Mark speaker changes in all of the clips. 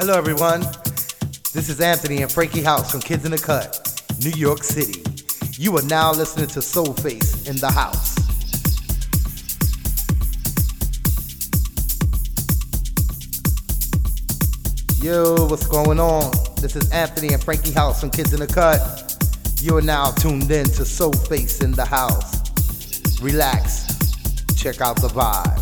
Speaker 1: Hello, everyone. This is Anthony and Frankie House from Kids in the Cut, New York City. You are now listening to Soulface in the house. Yo, what's going on? This is Anthony and Frankie House from Kids in the Cut. You are now tuned in to Soulface in the house. Relax. Check out the vibe.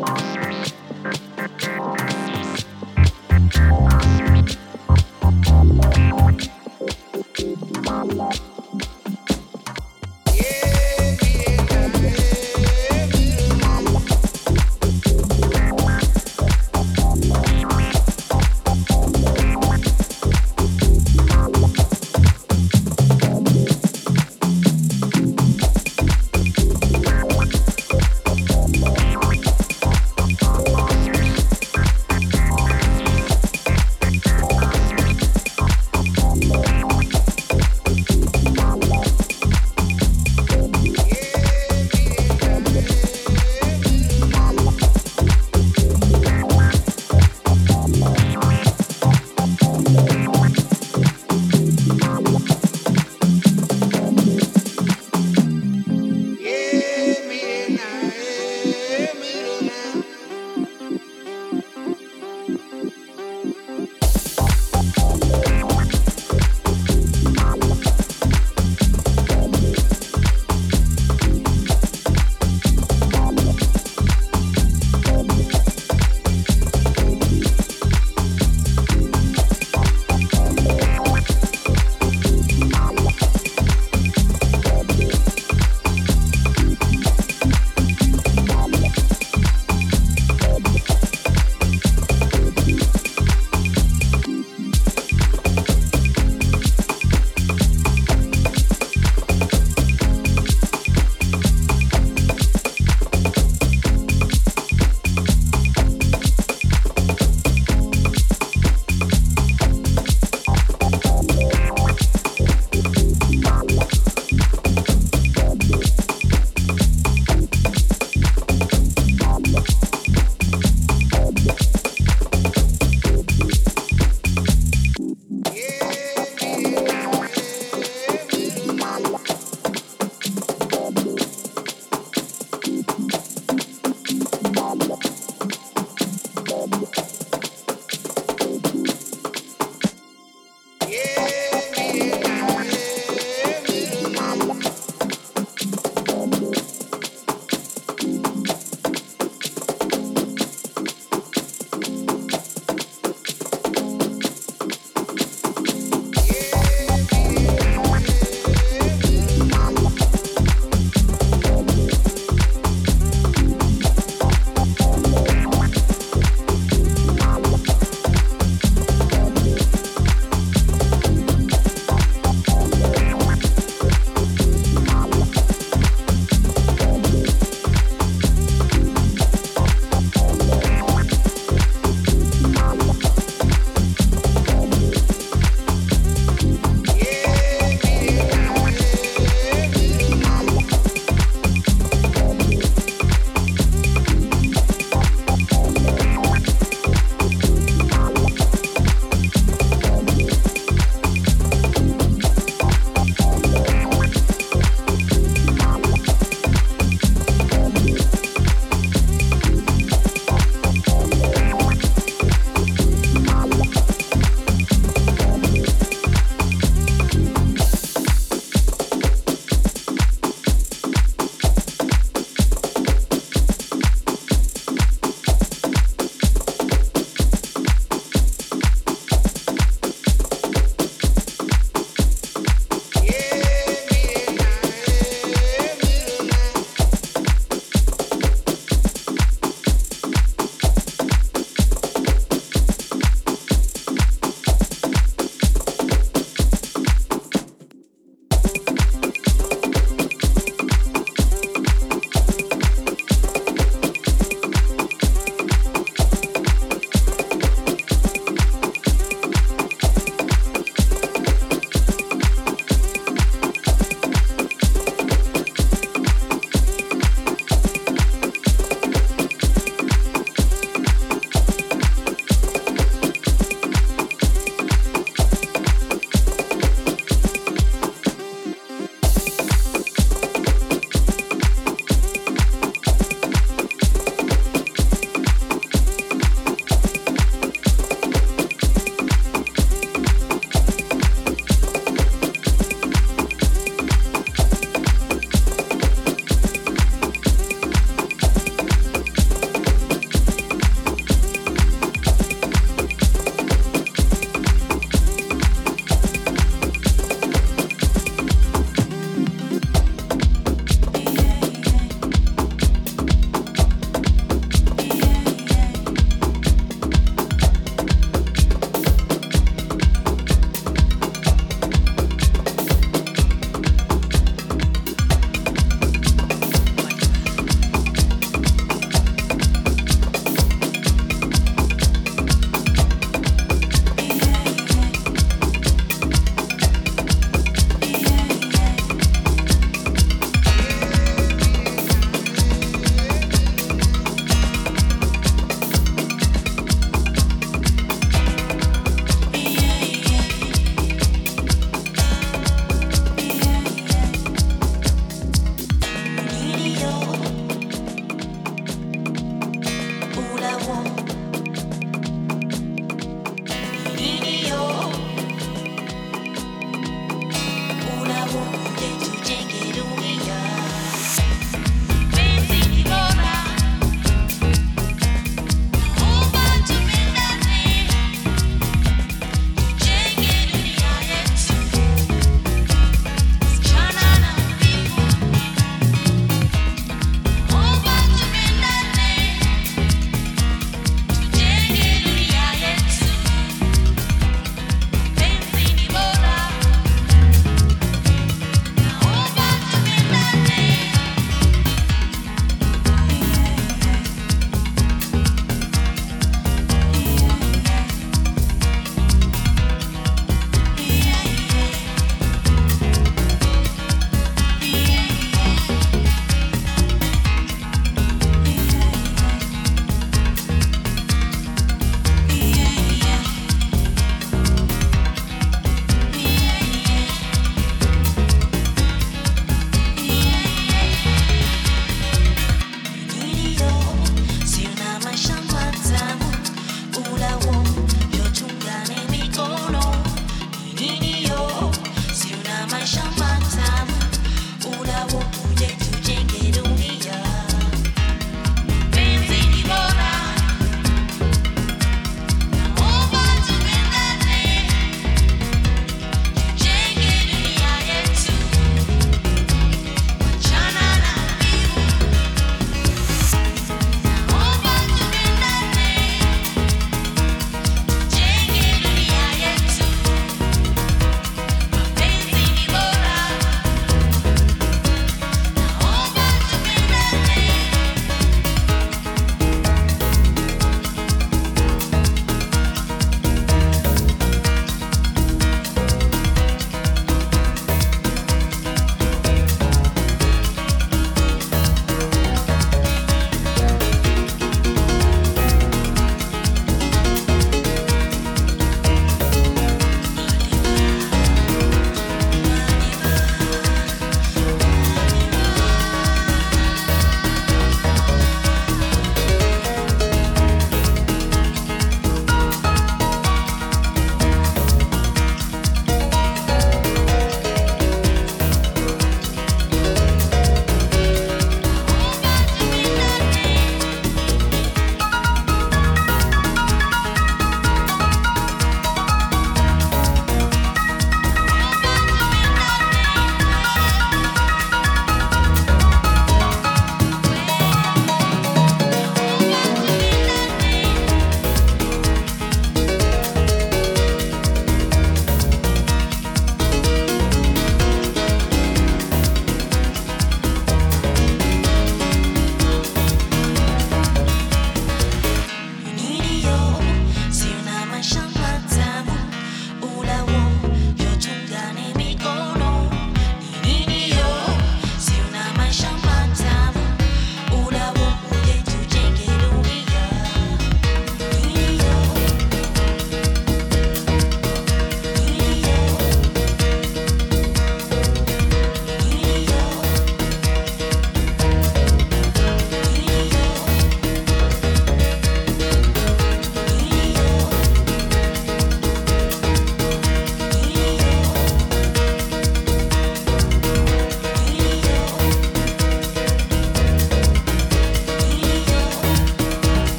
Speaker 2: Bye.